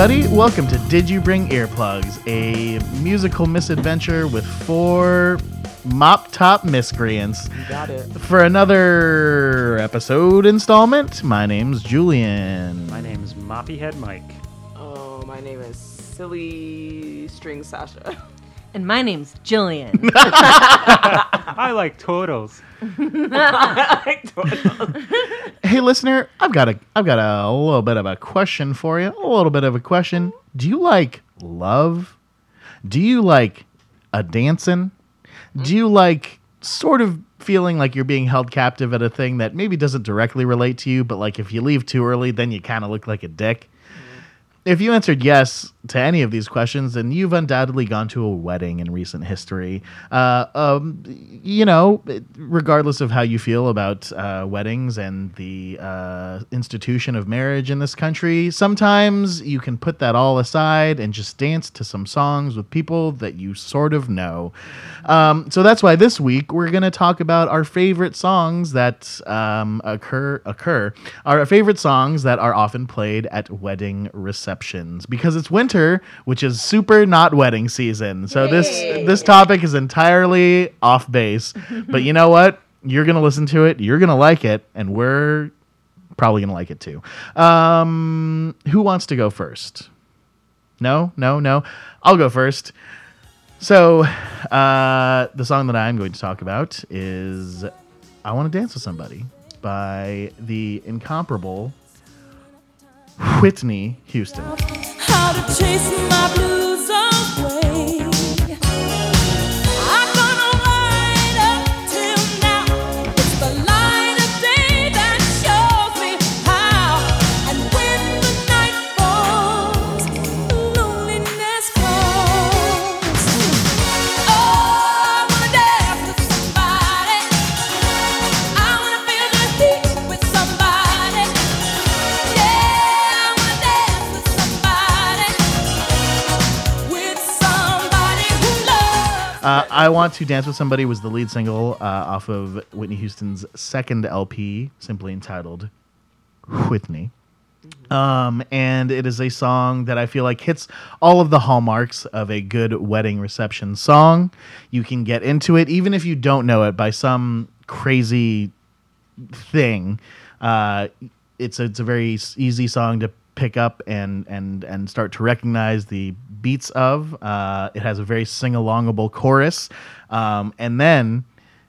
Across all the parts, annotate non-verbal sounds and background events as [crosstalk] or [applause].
everybody. Welcome to Did You Bring Earplugs, a musical misadventure with four mop top miscreants. You got it. For another episode installment, my name's Julian. My name's Moppy Head Mike. Oh, my name is Silly String Sasha. And my name's Jillian. [laughs] I like turtles. Hey, listener, I've got a, I've got a little bit of a question for you. A little bit of a question. Do you like love? Do you like a dancing? Hmm? Do you like sort of feeling like you're being held captive at a thing that maybe doesn't directly relate to you, but like if you leave too early, then you kind of look like a dick? If you answered yes to any of these questions, then you've undoubtedly gone to a wedding in recent history. Uh, um, you know, regardless of how you feel about uh, weddings and the uh, institution of marriage in this country, sometimes you can put that all aside and just dance to some songs with people that you sort of know. Um, so that's why this week we're going to talk about our favorite songs that um, occur occur our favorite songs that are often played at wedding receptions because it's winter, which is super not wedding season. So this this topic is entirely off base. [laughs] but you know what? You're gonna listen to it. You're gonna like it, and we're probably gonna like it too. Um, who wants to go first? No, no, no. I'll go first. So, uh, the song that I'm going to talk about is I Want to Dance with Somebody by the incomparable Whitney Houston. I Want to Dance with Somebody was the lead single uh, off of Whitney Houston's second LP, simply entitled Whitney. Um, and it is a song that I feel like hits all of the hallmarks of a good wedding reception song. You can get into it, even if you don't know it, by some crazy thing. Uh, it's a, it's a very easy song to pick up and and and start to recognize the beats of. Uh, it has a very sing alongable chorus, um, and then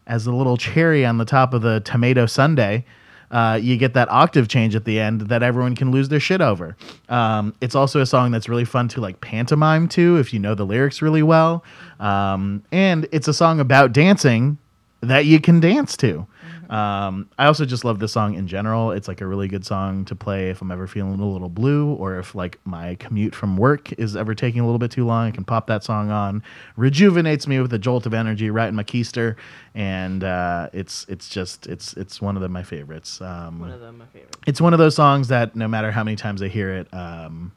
as a little cherry on the top of the tomato sundae. Uh, you get that octave change at the end that everyone can lose their shit over. Um, it's also a song that's really fun to like pantomime to if you know the lyrics really well. Um, and it's a song about dancing that you can dance to. Um, I also just love this song in general. It's like a really good song to play if I'm ever feeling a little blue or if like my commute from work is ever taking a little bit too long. I can pop that song on, rejuvenates me with a jolt of energy right in my keister, and uh, it's it's just it's it's one of the, my favorites. Um, One of them, my favorite. it's one of those songs that no matter how many times I hear it, um,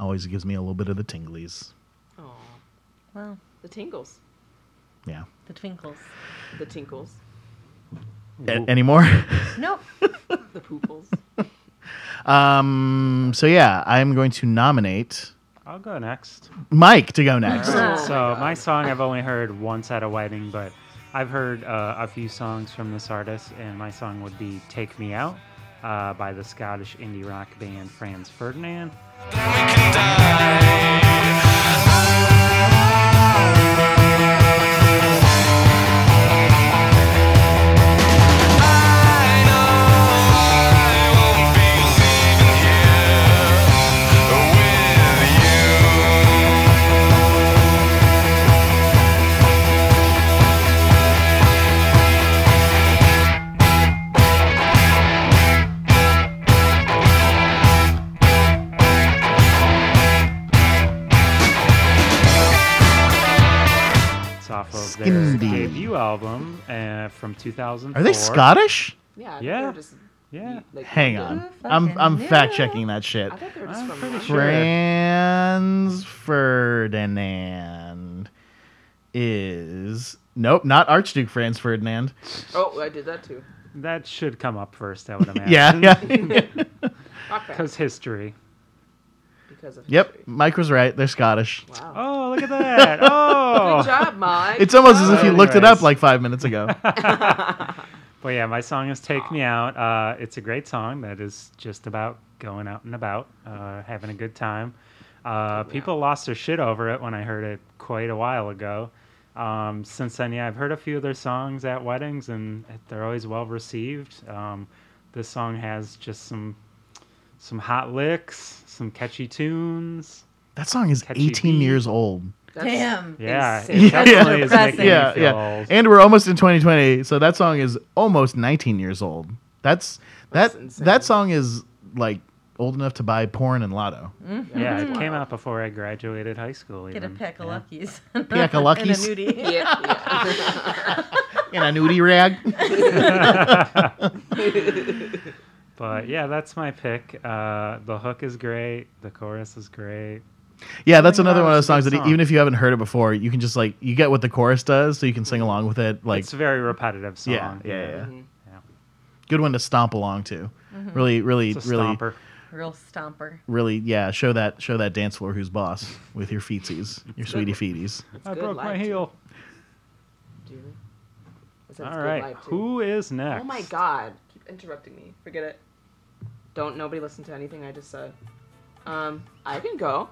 always gives me a little bit of the tinglies. Oh, well, the tingles, Yeah. the twinkles. the tinkles, A- any more? [laughs] Nope. the pooples. [laughs] um, so yeah, I'm going to nominate I'll go next. Mike to go next. Oh so my song I've only heard once at a wedding, but I've heard uh, a few songs from this artist, and my song would be "Take Me Out" uh, by the Scottish indie rock band Franz Ferdinand. It's from 2004. Are they Scottish? Yeah, Yeah. Just, Yeah. like, Hang on. I'm I'm knew? fact checking that shit. I thought they were just I'm from pretty sure. Franz Ferdinand is nope, not Archduke Franz Ferdinand. Oh, I did that too. That should come up first, I would [laughs] imagine. Yeah, [laughs] yeah. [laughs] Because history. Because because of Yep, history. Mike was right. They're Scottish. Wow. Oh, look at that. [laughs] Oh. Good job, Mike. It's almost as if you looked it up like five minutes ago. [laughs] But yeah, my song is "Take Me Out." Uh, it's a great song that is just about going out and about, uh, having a good time. Uh, people lost their shit over it when I heard it quite a while ago. Um, since then, yeah, I've heard a few of their songs at weddings, and they're always well received. Um, this song has just some some hot licks, some catchy tunes. That song is Catchy 18 beat. years old. That's Damn. Yeah, insane. it definitely is Depressing. making Yeah, me feel yeah. old. And we're almost in 2020, so that song is almost 19 years old. That's That's that insane. that song is like old enough to buy porn and lotto. Mm-hmm. yeah, it came out before I graduated high school. Get a even. pack of Yeah. luckies. [laughs] Pack of And a Luckies? nudie. Yeah, yeah. [laughs] In a nudie rag. [laughs] But yeah, that's my pick. Uh, the hook is great. The chorus is great. Yeah, that's another one of those songs good that song. even if you haven't heard it before, you can just like you get what the chorus does, so you can sing along with it. Like it's a very repetitive song. Yeah, yeah, yeah. Mhm. good one to stomp along to. Really, really, It's a really, stomper. Real stomper. really. Yeah, show that show that dance floor who's boss with your feetsies, [laughs] your sweetie feeties. I broke my heel. Do you? I said it's All good right, live, too. who is next? Oh my god. Keep interrupting me. Forget it. Don't nobody listen to anything I just said. Um, I can go.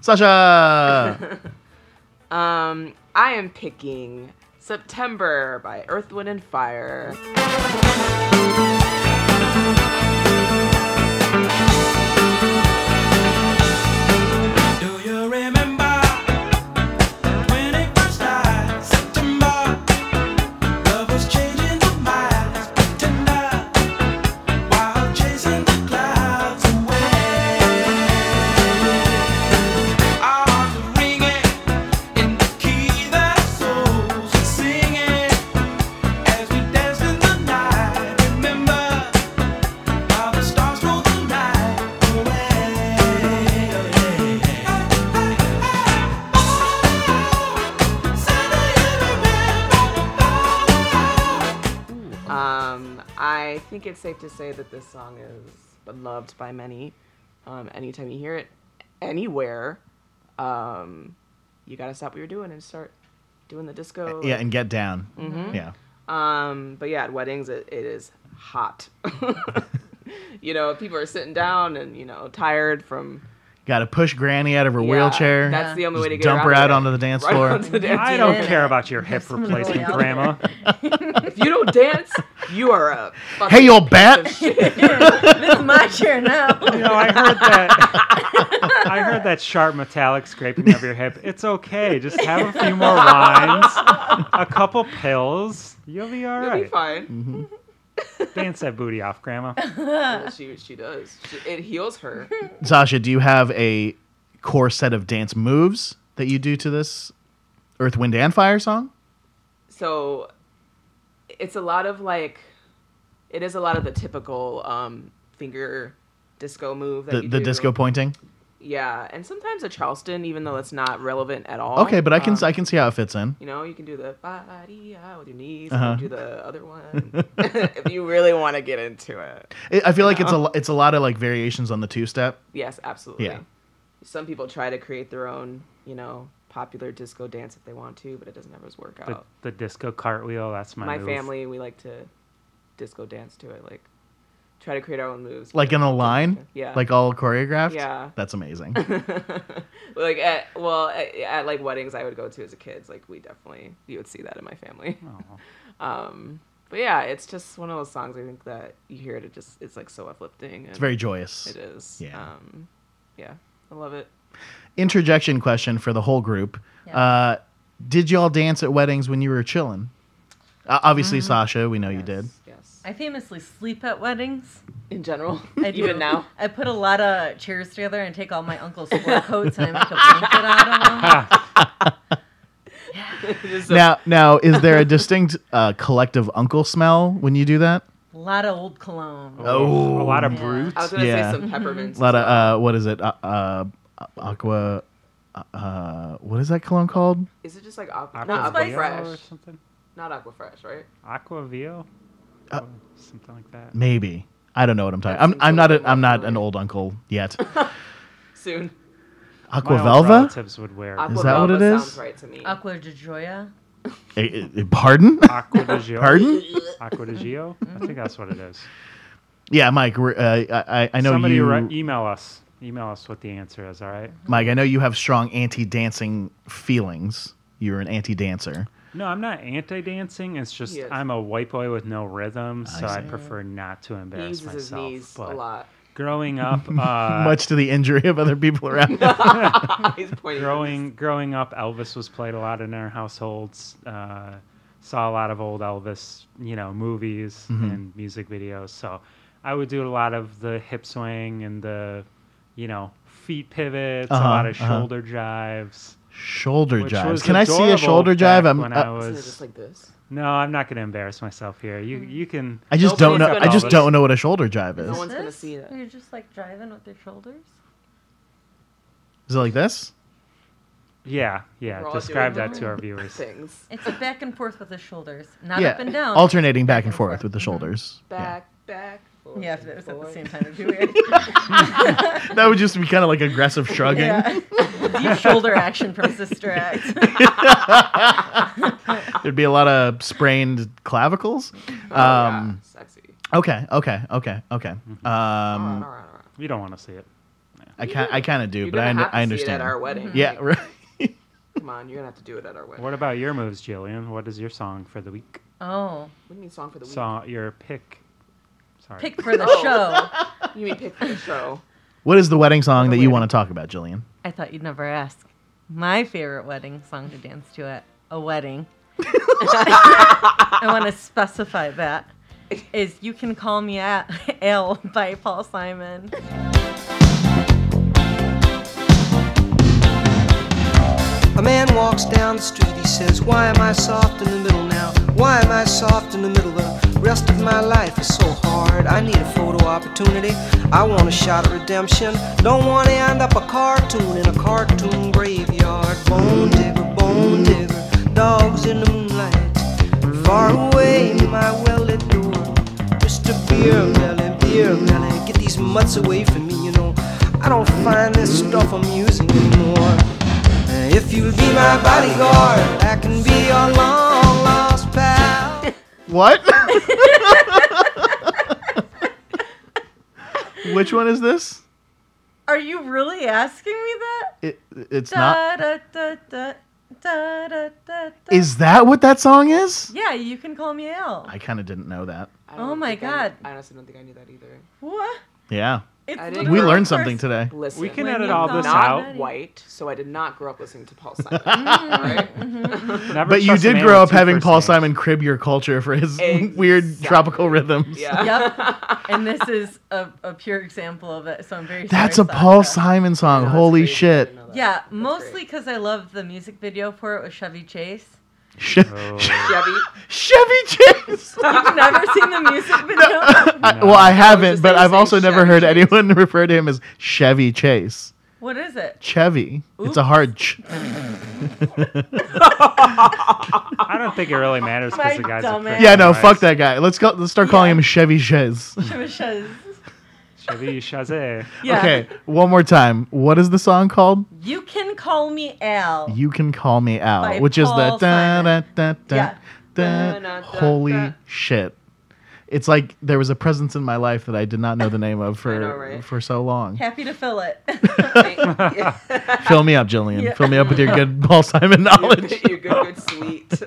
Sasha. [laughs] Um, I am picking September by Earth, Wind, and Fire. This song is beloved by many. Um, anytime you hear it, anywhere, um, you gotta stop what you're doing and start doing the disco. yeah, and get down. Mm-hmm. Yeah. Um, but yeah, at weddings it, it is hot. [laughs] you know, people are sitting down and you know tired from Got to push Granny out of her yeah, wheelchair. That's the only way to get dump her her out out onto the dance floor. onto the dance I don't Yeah. care about your hip replacement, Grandma. [laughs] If you don't dance, you are a fucking Hey, you old piece bat! [laughs] this is my chair now. [laughs] You know, I heard that. [laughs] I heard that sharp metallic scraping of your hip. It's okay. Just have a few more wines, a couple pills. You'll be all You'll right. be fine. Mm-hmm. Dance that booty off, Grandma. Yeah, she she does. She, it heals her. Sasha, do you have a core set of dance moves that you do to this Earth, Wind, and Fire song? So it's a lot of like it is a lot of the typical um finger disco move that The, the disco pointing? Yeah, and sometimes a Charleston, even though it's not relevant at all. Okay, but I can Um, I can see how it fits in. You know, you can do the ba-dee-ah with your knees. Uh-huh. and do the other one [laughs] if you really want to get into it. It, I feel like it's a it's a lot of like variations on the two step. Yes, absolutely. Yeah. Some people try to create their own, you know, popular disco dance if they want to, but it doesn't always work The, out. the disco cartwheel. That's my, My move. family, we like to disco dance to it, like try to create our own moves. Like in a line? Yeah. Like all choreographed? Yeah. That's amazing. [laughs] like at well at, at like weddings I would go to as a kid. Like we definitely you would see that in my family. [laughs] Um, but yeah, it's just one of those songs. I think that you hear it, it just it's like so uplifting. It's very joyous. It is. Yeah. Um, yeah, I love it. Interjection question for the whole group. Yeah. Uh, did y'all dance at weddings when you were chilling? Uh, obviously, Sasha, we know you did. Yes. I famously sleep at weddings. In general, [laughs] I [laughs] do. even now. I put a lot of chairs together and take all my uncle's sport [laughs] coats and I make a blanket out of them. Just a- Now, now, is there a distinct uh, collective uncle smell when you do that? A lot of old cologne. Oh. a lot of Yeah. brutes. I was gonna Yeah. say some peppermints. A lot of uh, what is it? Uh, uh, aqua. Uh, what is that cologne called? Is it just like aqua? Aqua Not aqua Vio fresh. or something. Not aqua fresh, right? Aqua Vio. Uh, something like that. Maybe I don't know what I'm talking. I'm I'm not a, familiar. I'm not an old uncle yet. [laughs] soon. My old Aqua Velva? would wear Aqua Is that what it Velva is? Sounds right to me. Aqua de Joya. [laughs] Eh, eh, pardon? [laughs] Aqua de Gio. Pardon? Aqua de Gio? I think that's what it is. Yeah, Mike. We're, uh, I, I- I know Somebody you. ri- email us. Email us what the answer is, all right? Mike, I know you have strong anti-dancing feelings. You're an anti-dancer. No, I'm not anti dancing. It's just He. I'm a white boy with no rhythm, so I, see. prefer not to He embarrass uses his myself. knees a but lot. growing up, [laughs] uh, Much to the injury of other people around. [laughs] He's pointing. growing growing up, Elvis was played a lot in our households. Uh, saw a lot of old Elvis, you know, movies Mm-hmm. and music videos. So I would do a lot of the hip swing and the, you know, feet pivots, Uh-huh, a lot of uh-huh. shoulder jives. shoulder Which jives. Can I see a shoulder back jive? I'm, when uh, I Isn't it was. just like this? No, I'm not going to embarrass myself here. You you can. I just don't know. I just don't know what a shoulder jive is. No one's gonna see that. You're just like driving with your shoulders. Is it like this? Yeah, yeah. We're Describe that to our viewers. Things. It's a back and forth with the shoulders, not yeah, up and down. alternating back and and forth forth. with the shoulders. Yeah. Back, back. forth, yeah, if it was at the same time, it'd be weird. [laughs] That would just be kind of like aggressive shrugging. yeah. [laughs] Deep shoulder action from Sister [laughs] Act. There'd be a lot of sprained clavicles. Oh, yeah, Um, sexy. Okay, okay, okay, okay. all right, Um, all right, all right. You don't want to see it. I can I kind of do, You're but I, gonna under- to I see it understand. at our wedding. yeah, right. Come on, you're gonna have to do it at our wedding. What about your moves, Jillian? What is your song for the week? Oh, What do you mean song for the week? Song your pick. Sorry. pick for the Oh. show. [laughs] You mean pick for the show? What is the wedding song that you want to talk about, Jillian? I thought you'd never ask. My favorite wedding song to dance to at a wedding. [laughs] I want to specify that is "You Can Call Me at [laughs] L" by Paul Simon. A man walks down the street, he says, Why am I soft in the middle now? Why am I soft in the middle? The rest of my life is so hard. I need a photo opportunity. I want a shot at redemption. Don't want to end up a cartoon in a cartoon graveyard. Bone digger, bone digger, dogs in the moonlight. Far away, my well lit door. Mr. Beer Belly, Beer Belly, get these mutts away from me, you know. I don't find this stuff amusing anymore. If you'll be my bodyguard, I can be your long lost pal. [laughs] What? [laughs] Which one is this? Are you really asking me that? It, it's not. Da, da, da, da, da, da, da. Is that what that song is? yeah, you can call me Al. I kind of didn't know that. Oh I Oh don't my think I- God. I honestly don't think I knew that either. What? Yeah, It's we learned something today. Listen, We can edit all this me not out. White, so I did not grow up listening to Paul [laughs] Simon. Mm-hmm. Alright? Mm-hmm. Never But you did grow up having Paul names. Simon crib your culture for his [laughs] weird tropical rhythms. Yeah. Yep. [laughs] and this is a, a pure example of it. So I'm very That's a Paul Sasha. Simon song. No, Holy crazy. Shit. didn't know that. Yeah, That's mostly because I love the music video for it with Chevy Chase. Che- Oh. Chevy. Chevy Chase. [laughs] You've never seen the music video? I- well, I haven't, just but saying I've also never Chevy heard Chase. anyone [laughs] refer to him as Chevy Chase. What is it? Chevy. It's a hard ch. [laughs] I don't think it really matters because the guy's dumbass. a prick. Yeah, no, fuck that guy. Let's go. Let's start calling Yeah. him Chevy Chase. Chevy Chase. Chevy Chazé. Yeah. Okay, one more time. What is the song called? You can call me Al. You can call me Al, By which is the Paul da, da, da, da, Yeah. da. Holy da. shit! It's like there was a presence in my life that I did not know the name of [laughs] for know, right? for so long. Happy to fill it. [laughs] [laughs] Fill me up, Jillian. Yeah. Fill me up with your good Paul Simon You're, knowledge. you're good, good, sweet,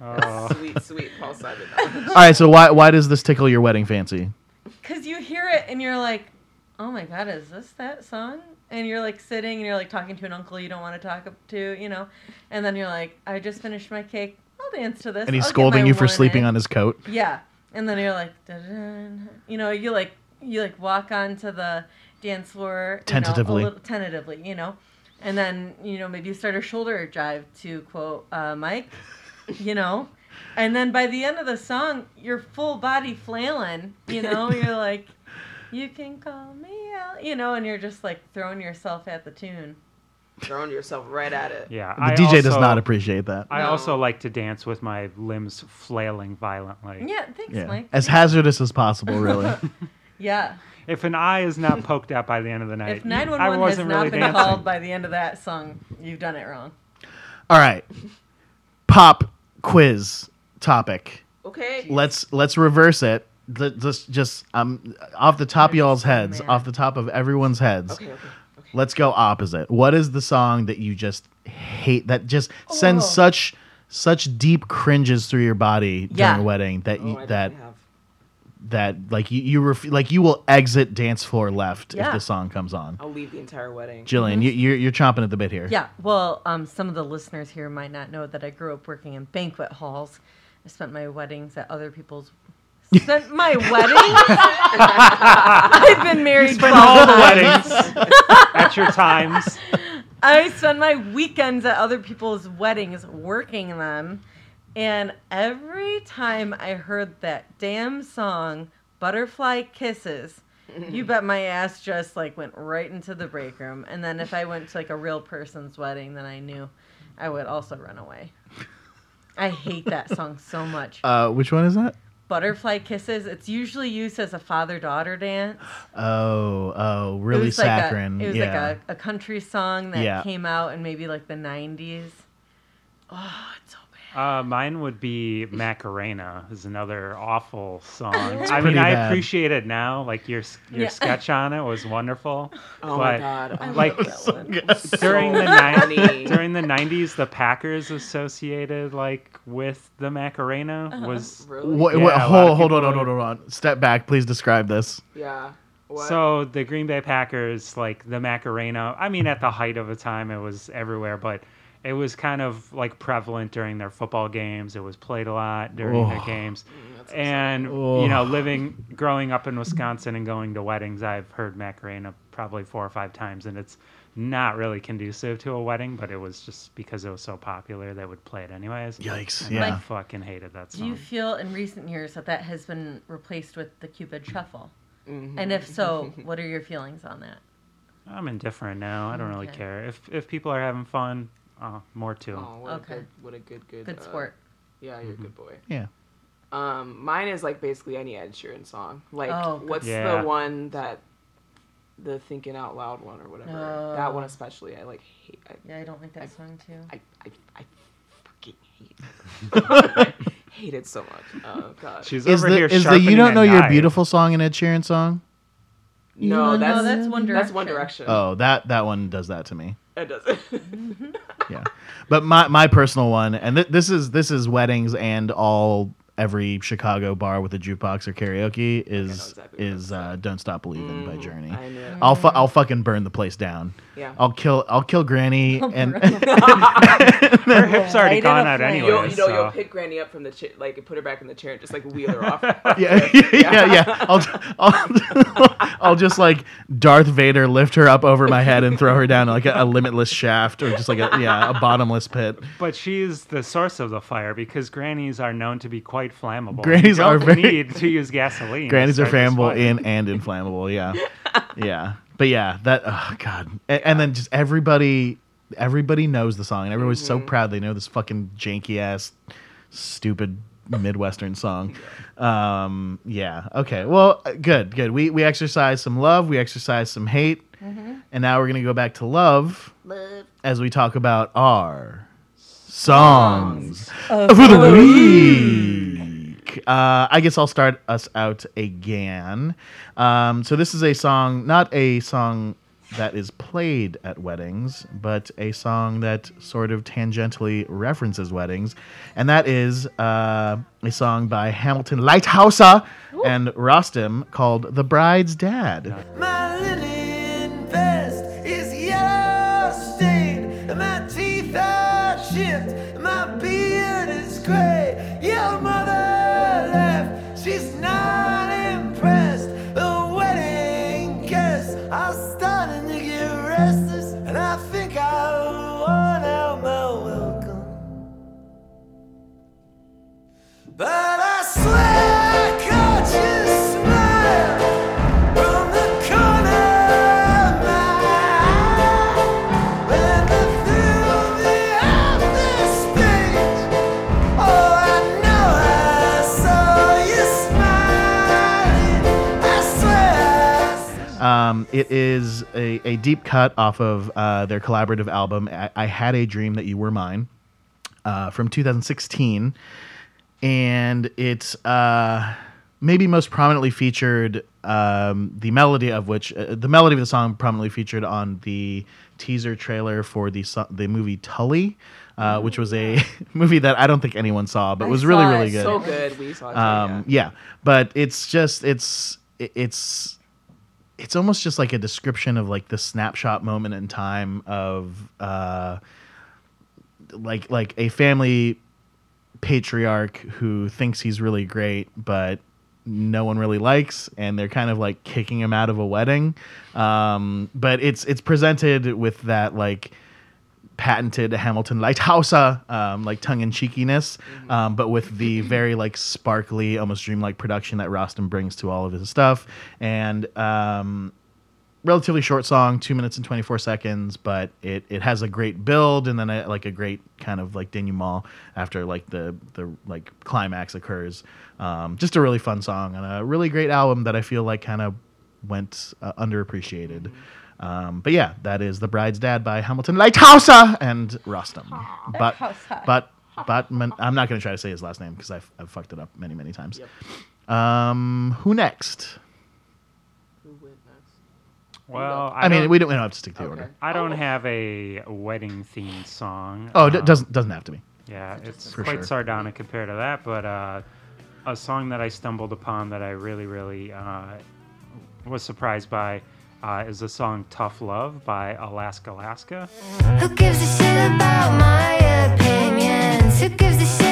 Oh. sweet, sweet Paul Simon. knowledge. All right, so why why does this tickle your wedding fancy? Because you hear it and you're like, oh my God, is this that song? And you're like sitting and you're like talking to an uncle you don't want to talk to, you know? And then you're like, I just finished my cake. I'll dance to this. And he's I'll get scolding my you for sleeping egg." on his coat. Yeah. And then you're like, you know, you like, you like walk onto the dance floor. you know, a Tentatively. little- tentatively, you know? And then, you know, maybe you start a shoulder jive to quote uh, Mike, you know? And then by the end of the song, you're full body flailing, you know? You're like, you can call me out, you know? And you're just like throwing yourself at the tune. Throwing yourself right at it. Yeah. The I DJ does not appreciate that. I No. also like to dance with my limbs flailing violently. Yeah, thanks, Yeah, Mike. as hazardous as possible, really. [laughs] Yeah. If an eye is not poked out by the end of the night, If you- 911 I has wasn't not really been dancing. called by the end of that song, you've done it wrong. All right. Pop quiz topic. Okay. Let's let's reverse it. Let's just um off the top of y'all's heads, man. off the top of everyone's heads. Okay. Okay. Okay. Let's go opposite. What is the song that you just hate that just sends Oh. such such deep cringes through your body during Yeah. a wedding that Oh, you, that that like you you ref- like you will exit dance floor left if the song comes on. I'll leave the entire wedding. Jillian, you, you're you're chomping at the bit here. Yeah. Well, um, some of the listeners here might not know that I grew up working in banquet halls. I spent my weddings at other people's. Spent my weddings. [laughs] I've been married Spend 12 all the times. weddings [laughs] at your times. I spend my weekends at other people's weddings working them. And every time I heard that damn song, Butterfly Kisses, you [laughs] bet my ass just like went right into the break room. And then if I went to like a real person's wedding, then I knew I would also run away. I hate that song so much. Uh, which one is that? Butterfly Kisses, it's usually used as a father daughter dance. Oh, oh, It really was like a- saccharine. it was yeah. like a, a country song that Yeah. came out in maybe like the 90s. Oh, it's so. Uh, mine would be Macarena. Is another awful song. I pretty mean, I appreciate it now. Like your your Yeah. sketch on it was wonderful. [laughs] Oh but my god. I like- love that one. during the funny. night [laughs] during the 90s the packers associated like with the macarena Uh-huh. was really? What, Yeah, what, a lot of hold, hold on, hold on, hold on. Step back, please describe this. Yeah. What? so the green bay packers like the macarena i mean at the height of the time it was everywhere but it was kind of like prevalent during their football games it was played a lot during their Oh. games and Oh. you know living growing up in wisconsin and going to weddings i've heard macarena probably four or five times and it's not really conducive to a wedding but it was just because it was so popular they would play it anyways Yikes, and yeah. i fucking hated that Do you feel in recent years that that has been replaced with the Cupid Shuffle? Mhm. And if so, [laughs] what are your feelings on that? i'm indifferent now i don't really Okay. care if if people are having fun uh, more to 'em. Oh, what Okay. a good, what a good, good, Good uh, sport. Yeah, you're a good boy. Yeah. Um, mine is like basically any Ed Sheeran song. Like, Oh, what's Yeah. the one that, the thinking out loud one or whatever. That one especially, I like hate. I, Yeah, I don't like that song too. I, I, I fucking hate. I [laughs] hate it so much. Oh god. she's Is over the here is the you don't a know your knife. beautiful song an Ed Sheeran song? No, No, that's that's One That's One Direction. Direction. Oh, that that one does that to me. It doesn't. [laughs] Mm-hmm. Yeah. But my my personal one, and th- this is this is weddings and all every Chicago bar with a jukebox or karaoke is exactly what is that's uh, "Don't Stop Believing" by Journey. I knew. I'll fu- I'll fucking burn the place down. Yeah. I'll kill I'll kill Granny [laughs] and [laughs] her hips already Light it gone out anyway. You'll, you know, so. you'll pick Granny up from the chair, like put her back in the chair and just like wheel her off. [laughs] yeah, yeah, yeah. I'll, I'll, I'll just like Darth Vader lift her up over my head and throw her down like a, a limitless shaft or just like a yeah a bottomless pit. But she's the source of the fire because grannies are known to be quite flammable. Grannies you don't are very- need to use gasoline. to Grannies are flammable in and inflammable. Yeah, yeah. But yeah, that oh god, and, and then just everybody, everybody knows the song, and everybody's so proud they know this fucking janky ass, stupid midwestern song. Um, yeah. Okay. Well, uh, good, good. We we exercise some love, we exercise some hate, and now we're gonna go back to love, as we talk about our songs for the week. Uh, I guess I'll start us out again. Um, so this is a song, not a song that is played at weddings, but a song that sort of tangentially references weddings, and that is uh, a song by Hamilton Leithauser and Rostam called "The Bride's Dad." She's not Um, it is a, a deep cut off of uh, their collaborative album, I, I Had a Dream That You Were Mine, uh, from 2016. And it's uh, maybe most prominently featured, um, the melody of which, uh, the melody of the song prominently featured on the teaser trailer for the, so- the movie Tully. Uh, which was a [laughs] movie that I don't think anyone saw, but I was really, really it. good So good. We saw it. um, yeah but it's just it's it's it's almost just like a description of like the snapshot moment in time of uh like like a family patriarch who thinks he's really great but no one really likes and they're kind of like kicking him out of a wedding. Um but it's it's presented with that like patented Hamilton Leithauser, um, like tongue in cheekiness, um, but with the [laughs] very like sparkly, almost dreamlike production that Rostam brings to all of his stuff. And um, relatively short song, two minutes and twenty four seconds, but it, it has a great build and then a, like a great kind of like denouement after like the the like climax occurs. Um, just a really fun song and a really great album that I feel like kind of went uh, underappreciated. Um, but yeah, that is The Bride's Dad by Hamilton Leithauser and Rostam. But but but man, I'm not going to try to say his last name because I've, I've fucked it up many many times. Um, who next? Who went next? Well, I, I, mean, we don't, we don't have to stick to the Okay. order. I don't have a wedding themed song. Oh, it Um, doesn't doesn't have to be. Yeah, it's For quite sure. sardonic compared to that, but uh, a song that I stumbled upon that I really, really uh, was surprised by uh, is the song "Tough Love" by Alaska Alaska. Who gives a shit about my opinions? Who gives a shit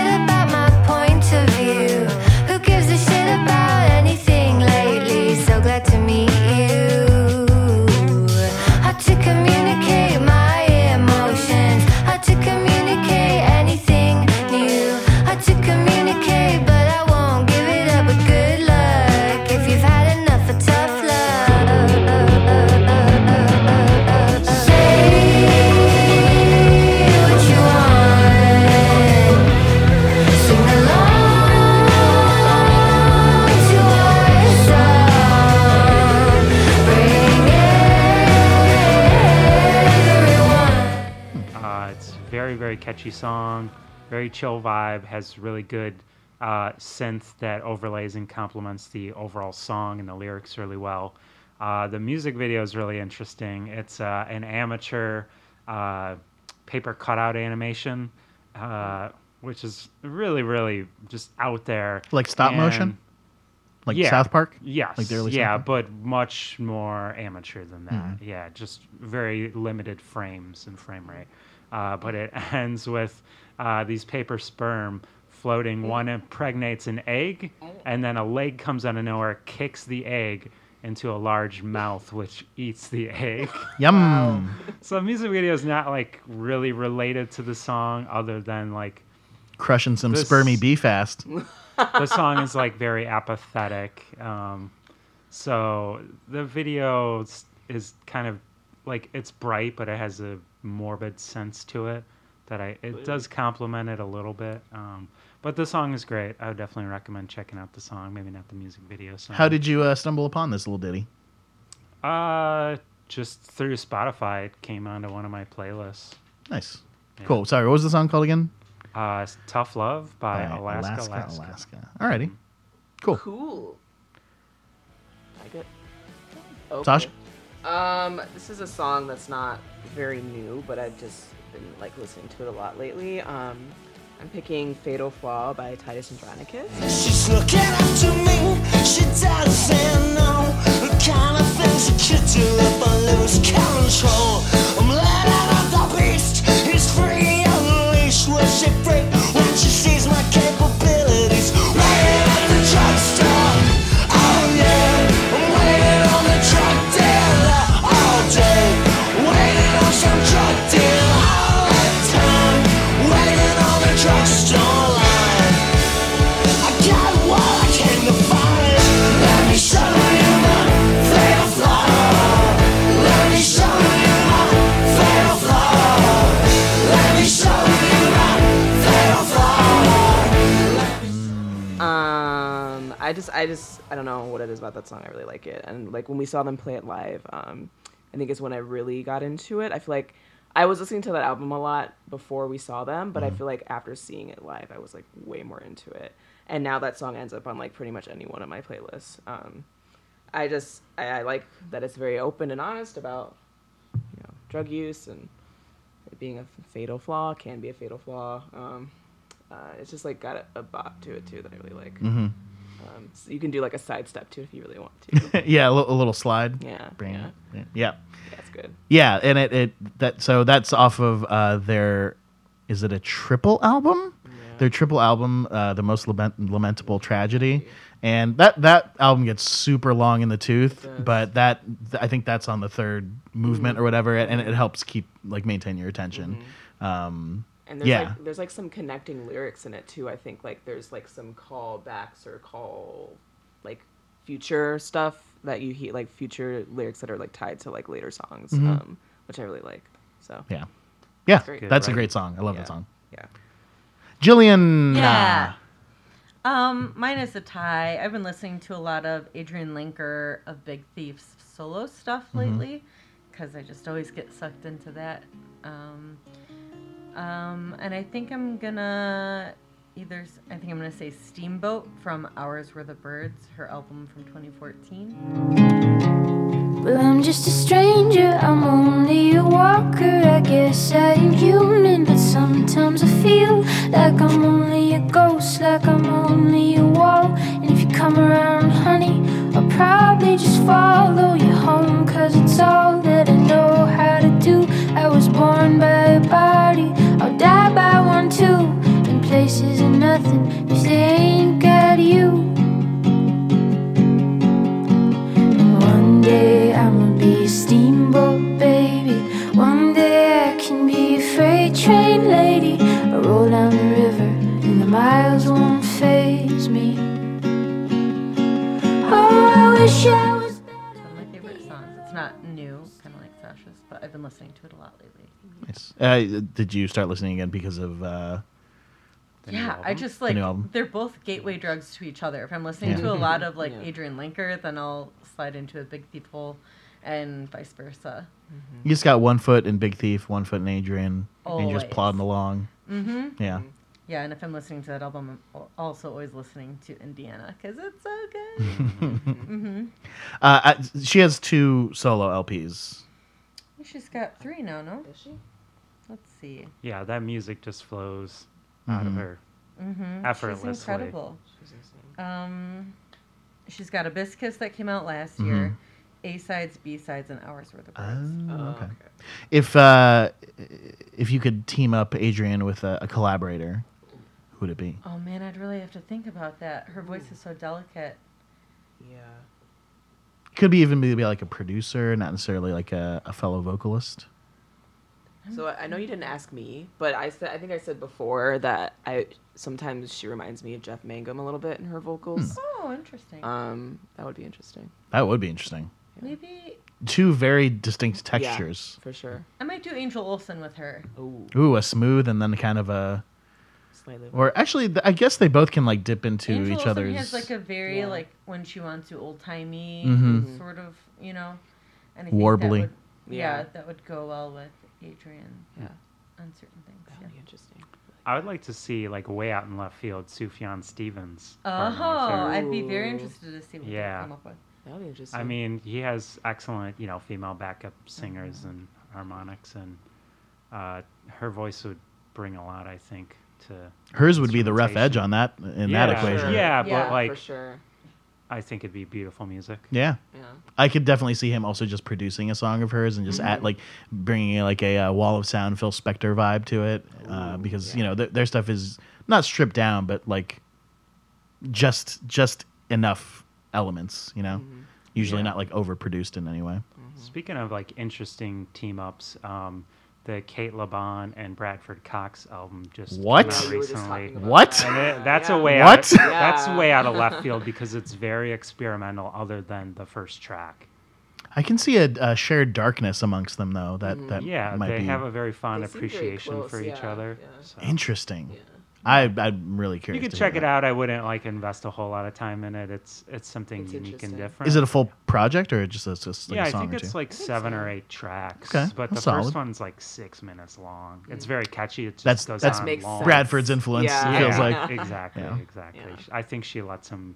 Uh, it's a very, very catchy song, very chill vibe, has really good uh, synth that overlays and complements the overall song and the lyrics really well. Uh, the music video is really interesting. It's uh, an amateur uh, paper cutout animation, uh, which is really, really just out there. Like stop motion? Like Yeah. South Park. Yes. Like the early yeah, but much more amateur than that. Mm-hmm. Yeah, just very limited frames and frame rate. Uh, but it [laughs] ends with uh, these paper sperm floating. One impregnates an egg, and then a leg comes out of nowhere, kicks the egg into a large [laughs] mouth, which eats the egg. [laughs] Yum. so the music video is not like really related to the song, other than like Crushing some This- spermy bee fast. the song is like very apathetic. Um, so the video is kind of like it's bright, but it has a morbid sense to it that I it does complement it a little bit. Um, but the song is great. I would definitely recommend checking out the song. Maybe not the music video. So How did you uh, stumble upon this little ditty? uh just through Spotify? It came onto one of my playlists. Nice. Cool. Sorry, what was the song called again? Uh, Tough Love by, By Alaska, Alaska. Alaska. Alrighty. Cool. Cool. Like it. Okay. Sasha? Um, this is a song that's not very new, but I've just been like listening to it a lot lately. Um, I'm picking Fatal Flaw by Titus Andronicus. She's looking up to me. She doesn't know the kind of things a kid do if I lose control. I just, I just, I don't know what it is about that song. I really like it, and like when we saw them play it live, um, I think it's when I really got into it. I feel like I was listening to that album a lot before we saw them, but I feel like after seeing it live, I was like way more into it. And now that song ends up on like pretty much any one of my playlists. Um, I just, I, I like that it's very open and honest about, you know, drug use and it being a fatal flaw can be a fatal flaw. Um, uh, it's just like got a, a bop to it too that I really like. Mm-hmm. Um, so you can do like a side step too if you really want to. [laughs] yeah, a, li- a little slide. Yeah, Bring yeah. it. Yeah. That's good. Yeah, and it, it that so that's off of uh their is it a triple album? Their triple album, uh, the most lament- lamentable tragedy, and that that album gets super long in the tooth, but that th- I think that's on the third movement or whatever, and it helps keep like maintain your attention. Um, And there's Yeah. like there's like some connecting lyrics in it too. I think like there's like some callbacks or call like future stuff that you hear like future lyrics that are like tied to like later songs, Mhm. um, which I really like. So yeah, yeah, Great. that's a great song. I love Yeah. that song. yeah. Jillian, Yeah. Um, mine is a tie. I've been listening to a lot of Adrianne Lenker of Big Thief's solo stuff lately because I just always get sucked into that. Um, um, and I think I'm gonna either I think I'm gonna say Steamboat from Hours Were the Birds, her album from 2014. Well, I'm just a stranger, I'm only a walker. I guess I am human, but sometimes I feel like I'm only a ghost, like I'm only a wall. And if you come around, honey, I'll probably just follow you home, did you start listening again because of? Uh, yeah, I just like new album. they're both gateway drugs to each other. If I'm listening Yeah. to a lot of like Yeah. Adrianne Lenker, then I'll slide into a Big Thief hole, and vice versa. you just got one foot in Big Thief, one foot in Adrianne, and you're just plodding along. Mm-hmm. Yeah. Yeah, and if I'm listening to that album, I'm also always listening to Indiana because it's so good. mm-hmm. [laughs] Uh, I, she has two solo LPs. She's got three now, no? Is she? Let's see. Yeah, that music just flows out of Mhm. her. Mm-hmm. Effortlessly. She's incredible. She's insane. Um, she's got abysskiss that came out last Mhm. year. A sides, B sides, and Hours Were the Birds. Oh, Oh, okay. If uh, if you could team up Adrianne with a, a collaborator, who would it be? Oh man, I'd really have to think about that. Her voice is so delicate. Yeah. Could be even be like a producer, not necessarily like a, a fellow vocalist. So I I know you didn't ask me, but I said I think I said before that I sometimes she reminds me of Jeff Mangum a little bit in her vocals. Oh, interesting. Um, that would be interesting That would be interesting. Maybe Two very distinct textures. for sure. I might do Angel Olsen with her. Oh, Ooh, a smooth and then kind of a, slightly. or actually, th- I guess they both can like dip into Angel each Olsen other's. has like a very Yeah. like when she wants to old timey Mhm. sort of, you know. And I think that Warbly. would- yeah. Yeah. that would go well with Adrianne yeah, on certain things. that Yeah. would be interesting. I would like to see like way out in left field Sufjan Stevens. Oh, partner with her. I'd be very interested to see what Yeah. they come up with. That would be interesting. I mean, he has excellent, you know, female backup singers and harmonics, and uh, her voice would bring a lot, I think, to Hers would be the rough edge on that in Yeah, that equation. Yeah, Yeah, but like, for sure. I think it'd be beautiful music. Yeah. Yeah. I could definitely see him also just producing a song of hers and just Mm-hmm. at like bringing like a uh, wall of sound Phil Spector vibe to it, uh, Ooh, because yeah. you know th- their stuff is not stripped down, but like just just enough elements. You know, Mm-hmm. usually Yeah. not like overproduced in any way. Speaking of like interesting team ups, um, the Cate Le Bon and Bradford Cox album just came What? out We were just recently. talking about What? that. And it, that's Yeah. a way What? out. That's Yeah. way out of left [laughs] field because it's very experimental, other than the first track. I can see a, a shared darkness amongst them though. That mm. that yeah, might they be have a very fond They seem very appreciation close, for each yeah, other. yeah. so. interesting. Yeah. I I'm really curious. You could check it out. I wouldn't like invest a whole lot of time in it. It's it's something It's unique interesting. and different. Is it a full project or just a, just like yeah, a I song think or it's two? like seven or eight tracks. Okay, but the that's first solid. one's like six minutes long. It's very catchy. It just That's- goes that's on Makes long. sense. Bradford's influence. Yeah. It feels Yeah, like [laughs] exactly, Yeah. exactly. Yeah. I think she lets him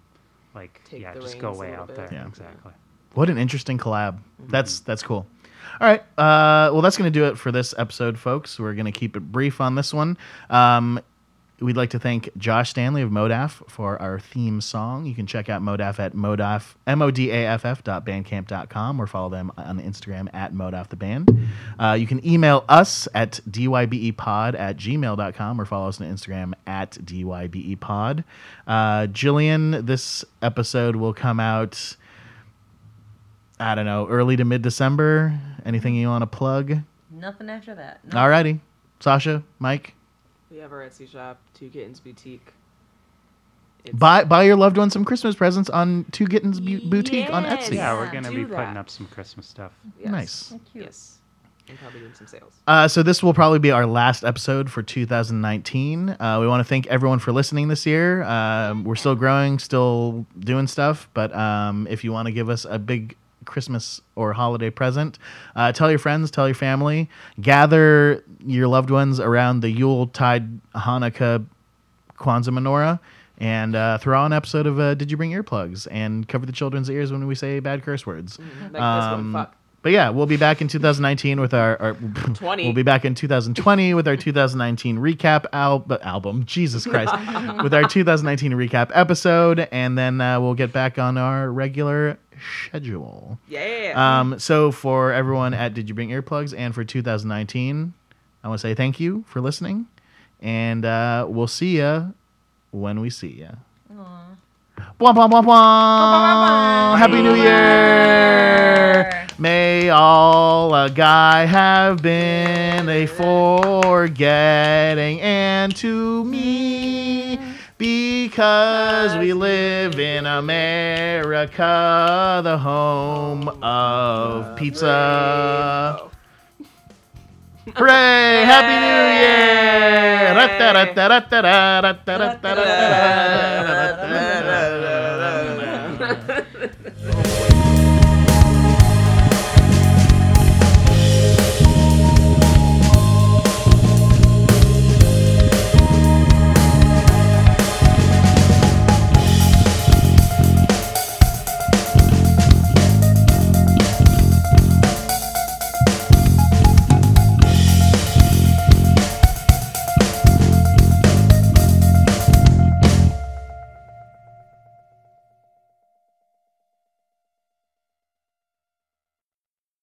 like Take yeah, the just go reins a way little out bit. there. Yeah. Exactly. What an interesting collab. Mm-hmm. That's that's cool. All right. Uh, well, that's going to do it for this episode, folks. We're going to keep it brief on this one. Um, we'd like to thank Josh Stanley of Modaff for our theme song. You can check out Modaff at modaff, M-O-D-A-F-F dot bandcamp.com or follow them on Instagram at Modaff the band. Uh, you can email us at dybepod at gmail.com or follow us on Instagram at dybepod. Uh, Jillian, this episode will come out... I don't know, early to mid December. Anything you want to plug? Nothing after that. No. Alrighty. Sasha, Mike, We have our Etsy shop, Two Kittens Boutique. It's- buy buy your loved one some Christmas presents on Two Kittens Bu- Boutique on Yes. Etsy. Yeah, Yeah, we're gonna do be putting up some Christmas stuff. Yes. Nice. Cute. Yes. And probably doing some sales. Uh, so this will probably be our last episode for 2019. Uh, we want to thank everyone for listening this year. Um, we're still growing, still doing stuff, but um, if you want to give us a big Christmas or holiday present, uh, tell your friends, tell your family, gather your loved ones around the Yule Tide Hanukkah Kwanzaa menorah. And uh, throw on an episode of uh, Did You Bring Earplugs and cover the children's ears when we say bad curse words. This Um. But yeah, we'll be back in 2019 with our, our 20. We'll be back in 2020 with our 2019 recap al- album. Jesus Christ, [laughs] with our 2019 recap episode, and then uh, we'll get back on our regular schedule. Yeah. Um, so for everyone at Did You Bring Earplugs and for 2019, I want to say thank you for listening, and uh, we'll see ya when we see ya. Blah, blah, blah, blah. Happy New Year! May all a guy have been a forgetting and to me because we live in America, the home of pizza. Hooray! Happy New Year!